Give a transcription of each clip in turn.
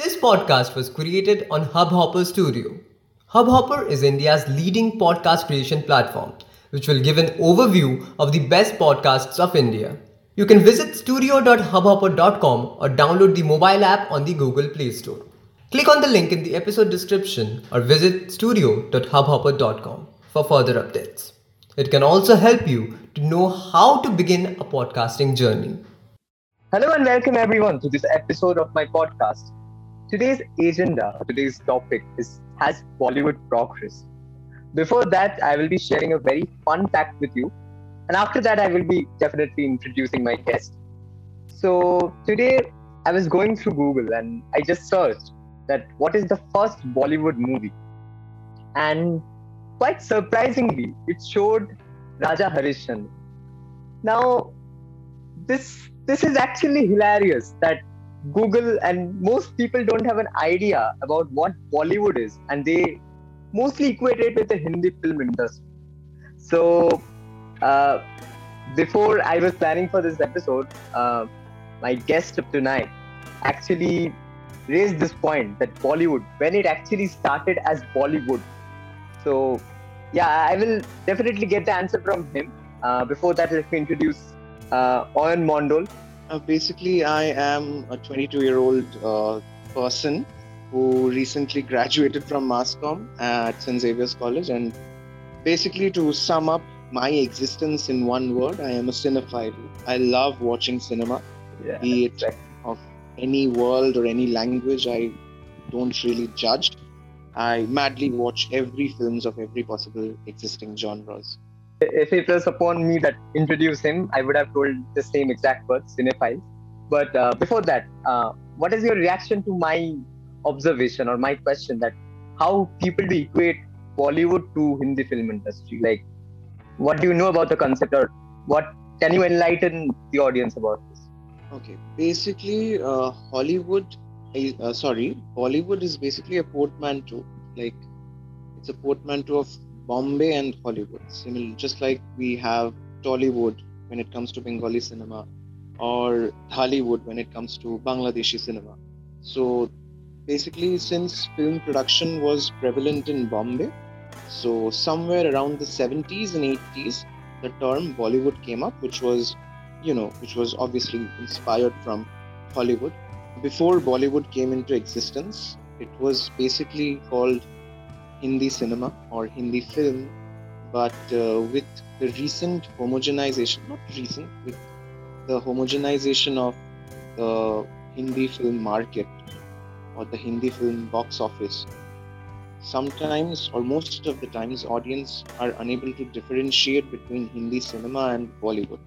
This podcast was created on Hubhopper Studio. Hubhopper is India's leading podcast creation platform, which will give an overview of the best podcasts of India. You can visit studio.hubhopper.com or download the mobile app on the Google Play Store. Click on the link in the episode description or visit studio.hubhopper.com for further updates. It can also help you to know how to begin a podcasting journey. Hello and welcome everyone to this episode of my podcast. Today's agenda, today's topic is has Bollywood progress. Before that, I will be sharing a very fun fact with you, and after that, I will be definitely introducing my guest. So today, I was going through Google and I just searched that what is the first Bollywood movie, and quite surprisingly, it showed Raja Harishchandra. Now, this this is actually hilarious that Google and most people don't have an idea about what Bollywood is, and they mostly equate it with the Hindi film industry. So, uh, before I was planning for this episode, uh, my guest of tonight actually raised this point that Bollywood, when it actually started as Bollywood. So, yeah, I will definitely get the answer from him. Uh, before that, let me introduce uh, Ayan Mondal. Uh, basically, I am a 22 year old uh, person who recently graduated from MassCom at St. Xavier's College. And basically, to sum up my existence in one word, I am a cinephile. I love watching cinema, Yeah, be it of any world or any language. I don't really judge. I madly watch every films of every possible existing genres. If it was upon me that introduced him, I would have told the same exact words, cinephile. But uh, before that, uh, what is your reaction to my observation or my question that how people do equate Bollywood to Hindi film industry? Like, what do you know about the concept, or what can you enlighten the audience about this? Okay, basically, uh, Hollywood, uh, sorry, Bollywood is basically a portmanteau. Like, it's a portmanteau of Bombay and Hollywood. Similar, just like we have Tollywood when it comes to Bengali cinema, or Hollywood when it comes to Bangladeshi cinema. So, basically, since film production was prevalent in Bombay, so somewhere around the 70s and 80s, the term Bollywood came up, which was you know, which was obviously inspired from Hollywood. Before Bollywood came into existence, it was basically called Hindi cinema or Hindi film, but uh, with the recent homogenization, not recent, with the homogenization of the Hindi film market or the Hindi film box office, sometimes or most of the times audience are unable to differentiate between Hindi cinema and Bollywood.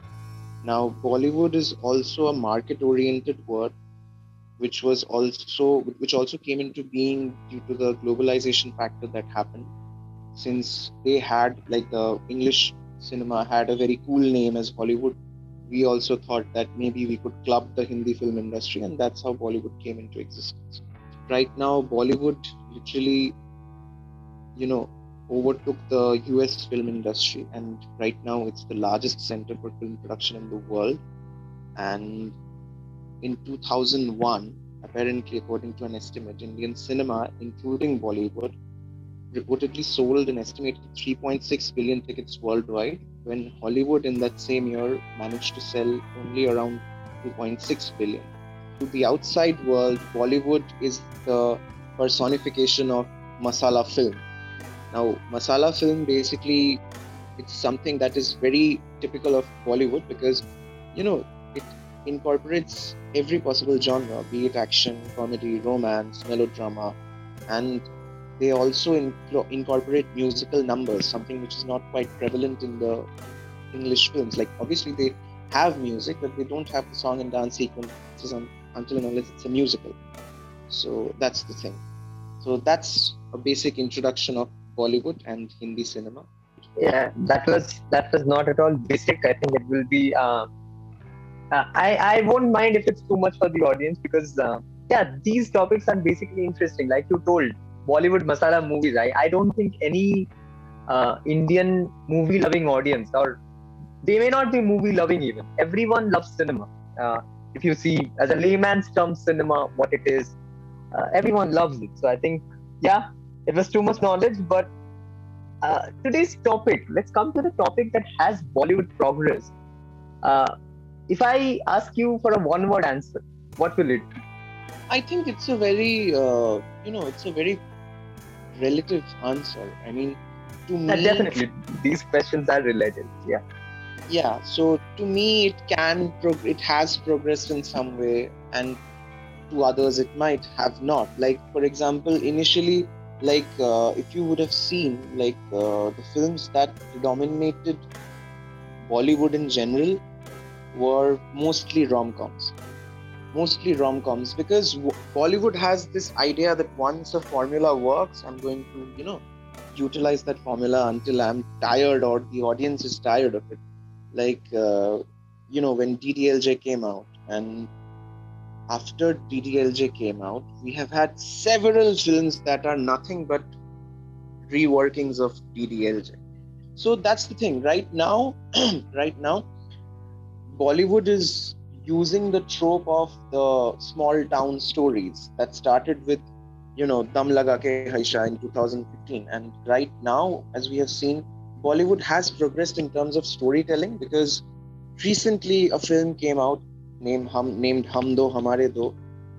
Now, Bollywood is also a market-oriented word, which was also which also came into being due to the globalization factor that happened. Since they had like the English cinema had a very cool name as Hollywood, we also thought that maybe we could club the Hindi film industry, and that's how Bollywood came into existence. Right now, Bollywood literally, you know, overtook the US film industry, and right now it's the largest center for film production in the world. And in 2001, apparently, according to an estimate, Indian cinema, including Bollywood, reportedly sold an estimated 3.6 billion tickets worldwide, when Hollywood in that same year managed to sell only around 2.6 billion. To the outside world, Bollywood is the personification of masala film now, masala film basically it's something that is very typical of Bollywood because you know it incorporates every possible genre, be it action, comedy, romance, melodrama, and they also in- incorporate musical numbers, something which is not quite prevalent in the English films. Like obviously they have music, but they don't have the song and dance sequences un- until and unless it's a musical. So that's the thing. So that's a basic introduction of Bollywood and Hindi cinema. Yeah, that was that was not at all basic. I think it will be. Uh, uh, I I won't mind if it's too much for the audience because uh, yeah, these topics are basically interesting. Like you told, Bollywood masala movies. I I don't think any uh, Indian movie loving audience or they may not be movie loving even. Everyone loves cinema. Uh, if you see as a layman's term, cinema, what it is, uh, everyone loves it. So I think, yeah, it was too much knowledge. But today's topic, let's come to the topic that has Bollywood progress. If I ask you for a one-word answer, what will it be? I think it's a very, uh, you know, it's a very relative answer. I mean, to me, definitely, these questions are related. Yeah. yeah. So to me, it can, prog- it has progressed in some way, and to others, it might have not. Like, for example, initially, like uh, if you would have seen, like uh, the films that dominated Bollywood in general were mostly rom-coms. Mostly rom-coms because bollywood has this idea that once a formula works i'm going to you know utilize that formula until i'm tired or the audience is tired of it. Like uh, you know when ddlj came out and after ddlj came out we have had several films that are nothing but reworkings of ddlj so that's the thing. Right now right now bollywood is using the trope of the small town stories that started with you know dum laga ke haisha in 2015 and right now as we have seen bollywood has progressed in terms of storytelling because recently a film came out named hum named hum do hamare do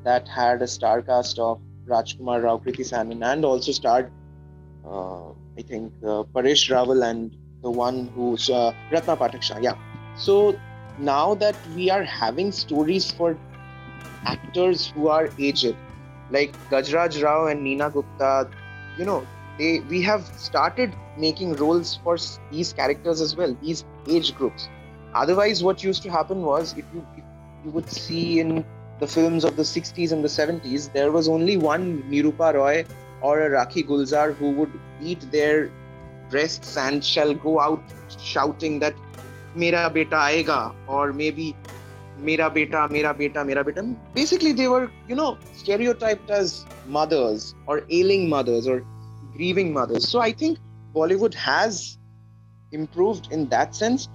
that had a star cast of rajkumar rao kriti sanon and also starred uh, i think uh, paresh rawal and the one who's uh, ratna yeah. So now that we are having stories for actors who are aged, like Gajraj Rao and Neena Gupta, you know, they we have started making roles for these characters as well, these age groups. Otherwise, what used to happen was if you if you would see in the films of the 60s and the 70s, there was only one Nirupa Roy or a Rakhi Gulzar who would beat their breasts and shall go out shouting that mera beta aega or maybe mera beta mera beta mera beta basically they were you know stereotyped as mothers or ailing mothers or grieving mothers. So i think bollywood has improved in that sense.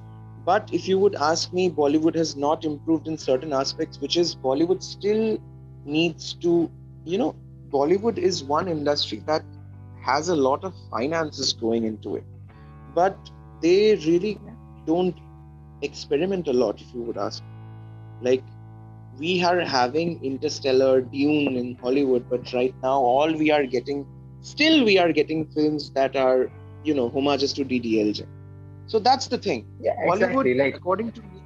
But if you would ask me bollywood has not improved in certain aspects which is bollywood still needs to you know bollywood is one industry that has a lot of finances going into it. But they really don't experiment a lot if you would ask like we are having interstellar dune in hollywood but right now all we are getting still we are getting films that are you know homages to ddlj so that's the thing Yeah, exactly. Like, according to me,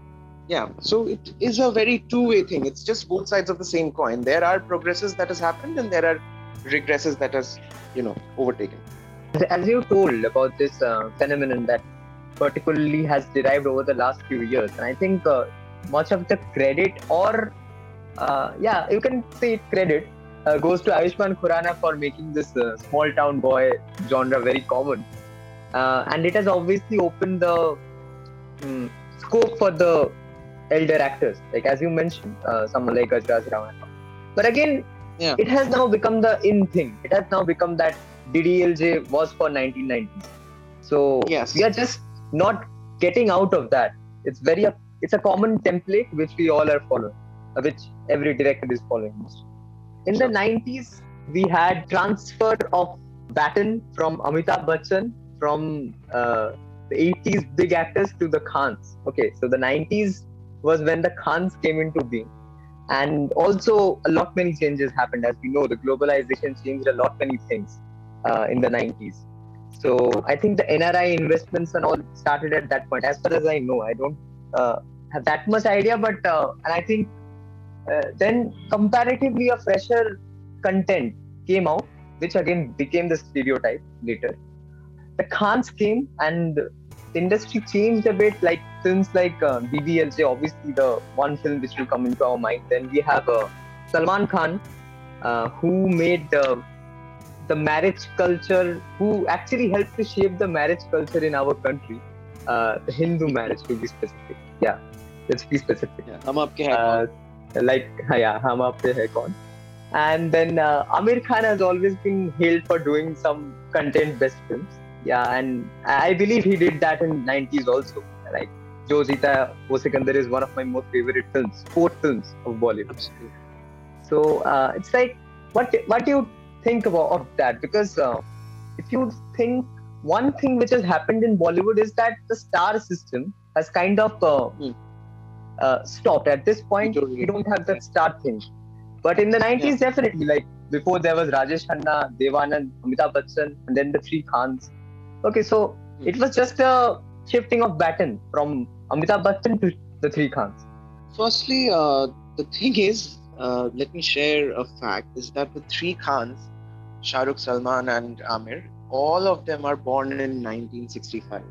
yeah. So it is a very two-way thing. It's just both sides of the same coin. There are progresses that has happened, and there are regresses that has, you know, overtaken. as you told about this uh, phenomenon that particularly has derived over the last few years, and I think uh, much of the credit, or uh, yeah, you can say it credit, uh, goes to Ayushmann Khurrana for making this uh, small town boy genre very common, uh, and it has obviously opened the mm, scope for the elder actors, like as you mentioned, uh, someone like and all. But again, Yeah. it has now become the in thing. It has now become that DDLJ was for 1990s. So Yes. we are just not getting out of that. It's very it's a common template which we all are following, uh, which every director is following. In the 90s, we had transfer of baton from Amitabh Bachchan from uh, the 80s big actors to the Khans. Okay, so the 90s was when the Khans came into being. And also, a lot many changes happened. As we know, the globalization changed a lot many things uh, in the 90s. So I think the NRI investments and all started at that point. As far as I know, I don't uh, have that much idea, but uh, and I think uh, then comparatively a fresher content came out, which again became the stereotype later. The Khans came and the industry changed a bit, like films like uh, DDLJ, obviously the one film which will come into our mind. Then we have uh, Salman Khan, uh, who made uh, the marriage culture, who actually helped to shape the marriage culture in our country, uh, the Hindu marriage to be specific. Yeah, let's be specific. Yeah, hum aapke hai uh, like, yeah, hum aapke hai. And then uh, Aamir Khan has always been hailed for doing some content best films. Yeah, and I believe he did that in 90s also. Like Jo Osikandar Sikandar is one of my most favorite films, four films of Bollywood. Absolutely. So uh, it's like what what you think about of that? Because uh, if you think one thing which has happened in Bollywood is that the star system has kind of uh, Hmm. uh, stopped. At this point, we don't have that star thing. But in the 90s, definitely, like before there was Rajesh Khanna, Devanand, Amitabh Bachchan, and then the three Khans. Okay, so Hmm. it was just a shifting of baton from Amitabh Bachchan to the three Khans. Firstly, uh, the thing is, uh, let me share a fact: is that the three Khans, Shah Rukh, Salman, and Aamir, all of them are born in 1965.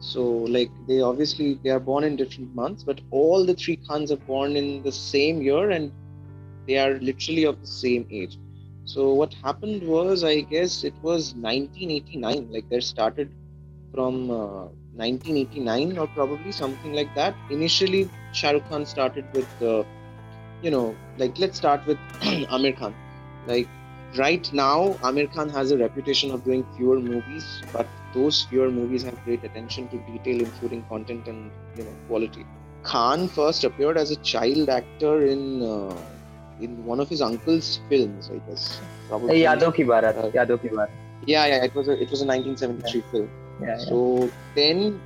So, like, they obviously they are born in different months, but all the three Khans are born in the same year, and they are literally of the same age. So, what happened was, I guess it was 1989. Like, they started from uh, 1989 or probably something like that. Initially, Shah Rukh Khan started with, uh, you know, like let's start with Aamir Khan. Like right now, Aamir Khan has a reputation of doing fewer movies, but those fewer movies have great attention to detail, including content and you know quality. Khan first appeared as a child actor in uh, in one of his uncle's films, I guess. Probably. Yaadon ki Baraat. Uh, Yaadon ki Baraat. Yeah, yeah. It was a it was a 1973 film. Yeah, yeah. So then,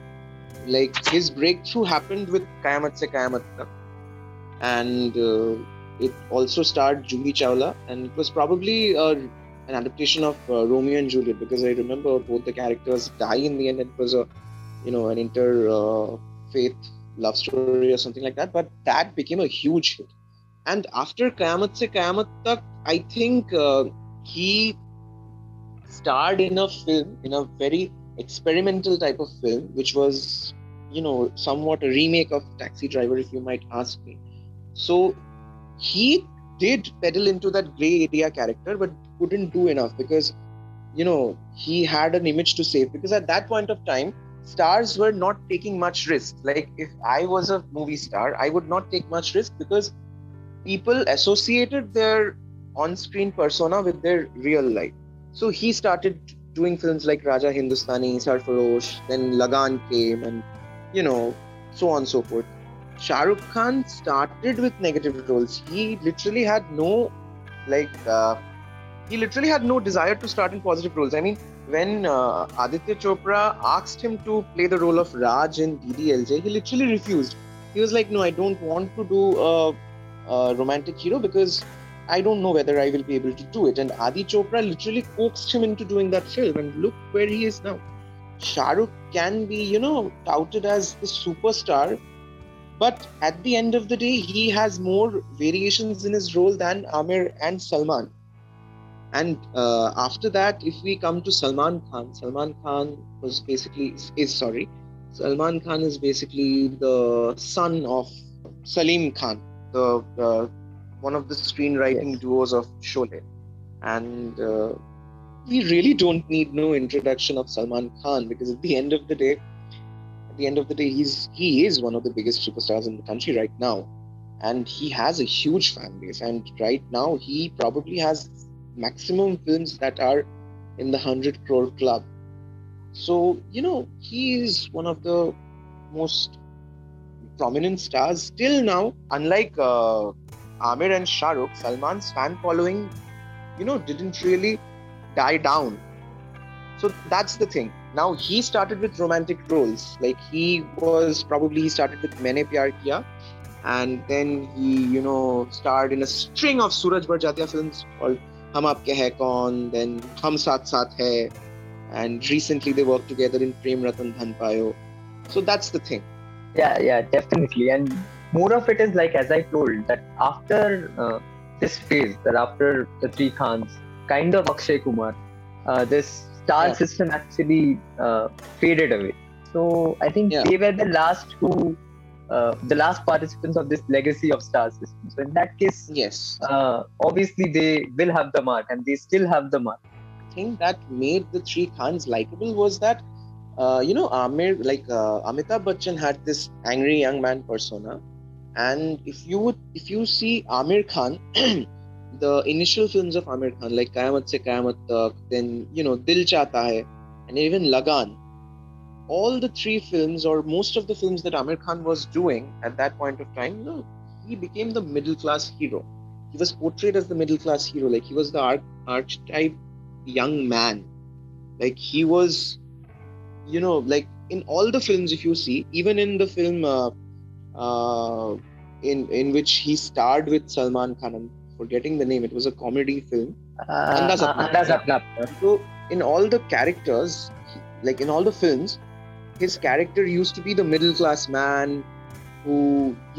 like his breakthrough happened with Kayamat Se Kayamat Tak, and uh, it also starred Juhi Chawla, and it was probably uh, an adaptation of uh, Romeo and Juliet because I remember both the characters die in the end. It was a, you know, an inter uh, faith love story or something like that. But that became a huge hit. And after Kayamat Se Kayamat Tak, I think uh, he starred in a film in a very experimental type of film, which was, you know, somewhat a remake of Taxi Driver, if you might ask me. So he did pedal into that gray area character, but couldn't do enough because, you know, he had an image to save. Because at that point of time, stars were not taking much risk. Like if I was a movie star, I would not take much risk because people associated their on-screen persona with their real life. So he started doing films like Raja Hindustani, Sarfarosh, then Lagaan came, and you know, so on and so forth. Shah Rukh Khan started with negative roles. He literally had no, like, uh, he literally had no desire to start in positive roles. I mean, when uh, Aditya Chopra asked him to play the role of Raj in DDLJ, he literally refused. He was like, "No, I don't want to do a, a romantic hero because I don't know whether I will be able to do it. And Adi Chopra literally coaxed him into doing that film, and look where he is now. Shah Rukh can be, you know, touted as the superstar, but at the end of the day, he has more variations in his role than Aamir and Salman. And uh, after that, if we come to Salman Khan, Salman Khan was basically is sorry, Salman Khan is basically the son of Salim Khan, the, the one of the screenwriting Yes. duos of Sholay. And uh, we really don't need no introduction of Salman Khan because at the end of the day, the end of the day, he's he is one of the biggest superstars in the country right now, and he has a huge fan base. And right now, he probably has maximum films that are in the hundred crore club. So you know, he is one of the most prominent stars still now. Unlike uh, Aamir and Shah Rukh, Salman's fan following, you know, didn't really die down. So that's the thing. Now he started with romantic roles. Like he was probably he started with Maine Pyar Kiya, and then he, you know, starred in a string of Sooraj Barjatya films called Hum Aapke Hai Kaun, then Hum Saath Saath Hai, and recently they worked together in Prem Ratan Dhan Payo. So that's the thing. yeah yeah definitely and more of it is like as i told that after uh, this phase that after the three khans kind of akshay kumar uh, this star Yeah. system actually uh, faded away so i think Yeah. they were the last who uh, the last participants of this legacy of star system so in that case Yes. uh, obviously they will have the mark and they still have the mark The thing that made the three Khans likable was that, uh, you know, Aamir, like uh, Amitabh Bachchan had this angry young man persona, and if you would, if you see Aamir Khan, the initial films of Aamir Khan, like Kayamat Se Kayamat Tak, then you know Dil Chahta Hai, and even Lagaan, all the three films or most of the films that Aamir Khan was doing at that point of time, he became the middle class hero. he was portrayed as the middle class hero like he was the arch- archetype young man like he was you know like in all the films if you see even in the film uh, uh, in in which he starred with salman khan forgetting the name it was a comedy film Uh, Andaz uh, Apna. Andaz Apna. so in all the characters like in all the films his character used to be the middle class man who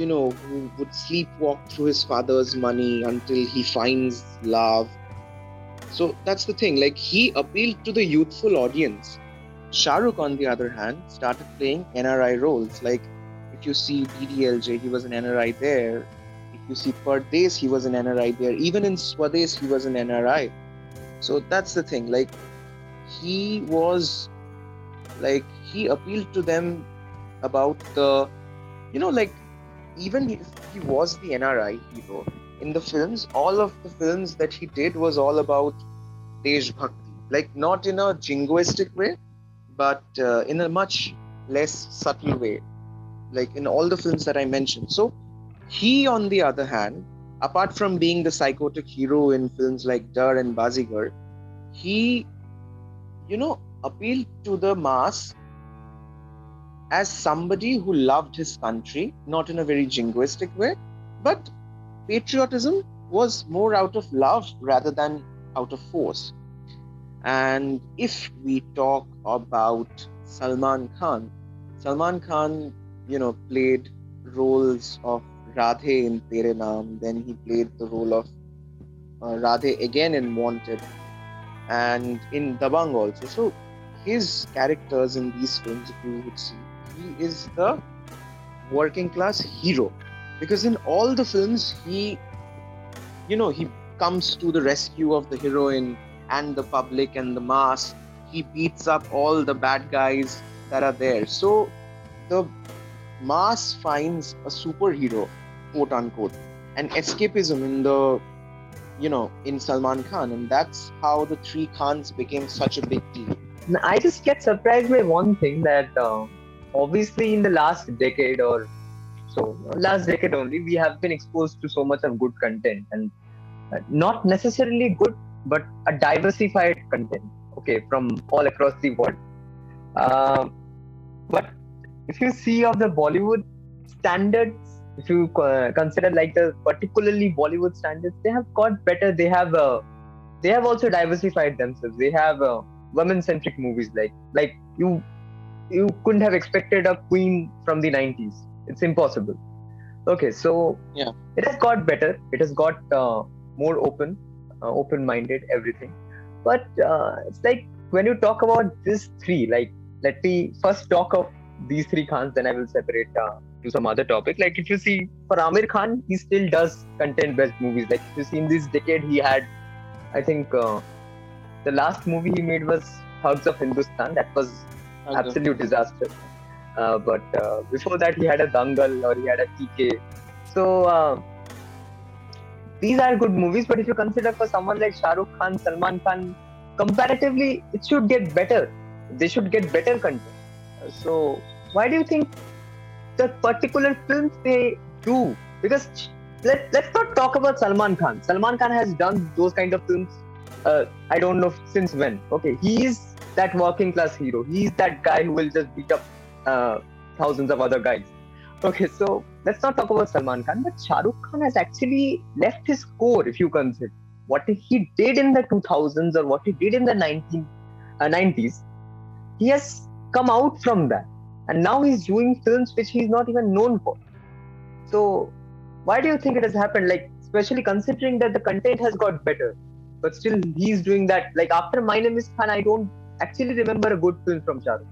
you know who would sleepwalk through his father's money until he finds love so that's the thing like he appealed to the youthful audience Shah Rukh, on the other hand, started playing NRI roles. Like, if you see DDLJ, he was an NRI there. You see Pardes, he was an NRI there. Even in Swades, he was an NRI. So that's the thing. Like, he was, like, he appealed to them about the, you know, like, even if he was the NRI hero in the films, all of the films that he did was all about Desh Bhakti. Like, not in a jingoistic way, but uh, in a much less subtle way, like in all the films that I mentioned. So, he, on the other hand, apart from being the psychotic hero in films like Darr and Baazigar, he, you know, appealed to the mass as somebody who loved his country, not in a very jingoistic way, but patriotism was more out of love rather than out of force. And if we talk about Salman Khan, Salman Khan, you know, played roles of Radhe in Tere Naam, then he played the role of uh, Radhe again in Wanted, and in Dabangg also. So his characters in these films, if you would see, he is the working class hero because in all the films he, you know, he comes to the rescue of the heroine and the public and the mass. He beats up all the bad guys that are there. So the mass finds a superhero, quote unquote, and escapism in the, you know, in Salman Khan, and that's how the three Khans became such a big deal. I just get surprised by one thing that uh, obviously in the last decade or so, last decade only, we have been exposed to so much of good content and uh, not necessarily good, but a diversified content, okay, from all across the world. Uh, but if you see of the Bollywood standards, if you uh, consider like the particularly Bollywood standards, they have got better. They have uh, they have also diversified themselves. They have uh, women-centric movies like like you you couldn't have expected a queen from the 90s. It's impossible. Okay, so Yeah. it has got better. It has got uh, more open, uh, open-minded, everything. But uh, it's like when you talk about these three, like let me first talk of these three Khans, then I will separate uh, to some other topic. Like if you see for Aamir Khan, he still does content-based movies. Like if you see in this decade, he had, I think, uh, the last movie he made was Thugs of Hindustan. That was absolute disaster. Uh, but uh, before that, he had a Dangal or he had a PK. So uh, these are good movies. But if you consider for someone like Shah Rukh Khan, Salman Khan, comparatively, it should get better. They should get better content. So why do you think the particular films they do? Because let, let's not talk about Salman Khan. Salman Khan has done those kind of films. Uh, I don't know since when. Okay, he is that working class hero. He's that guy who will just beat up uh, thousands of other guys. Okay, so let's not talk about Salman Khan, but Shah Rukh Khan has actually left his core, if you consider what he did in the 2000s or what he did in the 19, uh, 90s. He has come out from that, and now he's doing films which he's not even known for. So, why do you think it has happened? Like, especially considering that the content has got better, but still he's doing that. Like after My Name Is Khan, I don't actually remember a good film from Shah Rukh.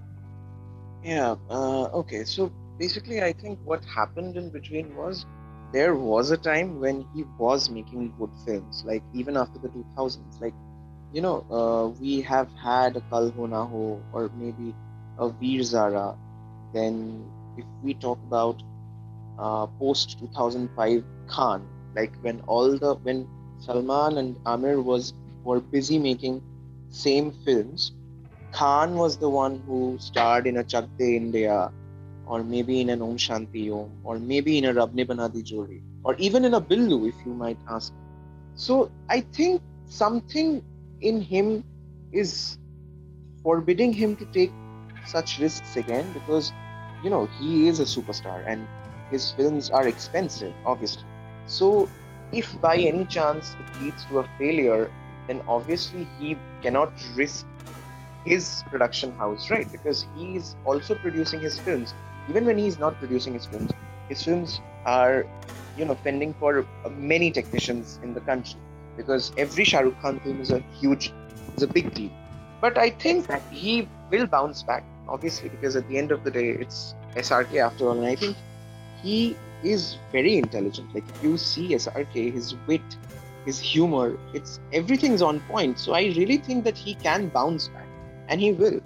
Yeah. Uh, okay. So basically, I think what happened in between was there was a time when he was making good films, like even after the 2000s. Like, you know, uh, we have had a Kal Ho Na Ho or maybe a Veer Zara. Then, if we talk about uh, post 2005 Khan, like when all the when Salman and Aamir was were busy making same films, Khan was the one who starred in a Chak De India, or maybe in an Om Shanti Om, or maybe in a Rabne Banadi Jodi, or even in a Billu, if you might ask. So I think something in him is forbidding him to take such risks again because you know he is a superstar and his films are expensive obviously. So if by any chance it leads to a failure then obviously he cannot risk his production house right? Because he is also producing his films. Even when he is not producing his films his films are you know fending for many technicians in the country. Because every Shah Rukh Khan film is a huge is a big deal. But I think he will bounce back, obviously, because at the end of the day, it's SRK after all. And I think he is very intelligent. Like, you see SRK, his wit, his humor, it's everything's on point. So I really think that he can bounce back, and he will.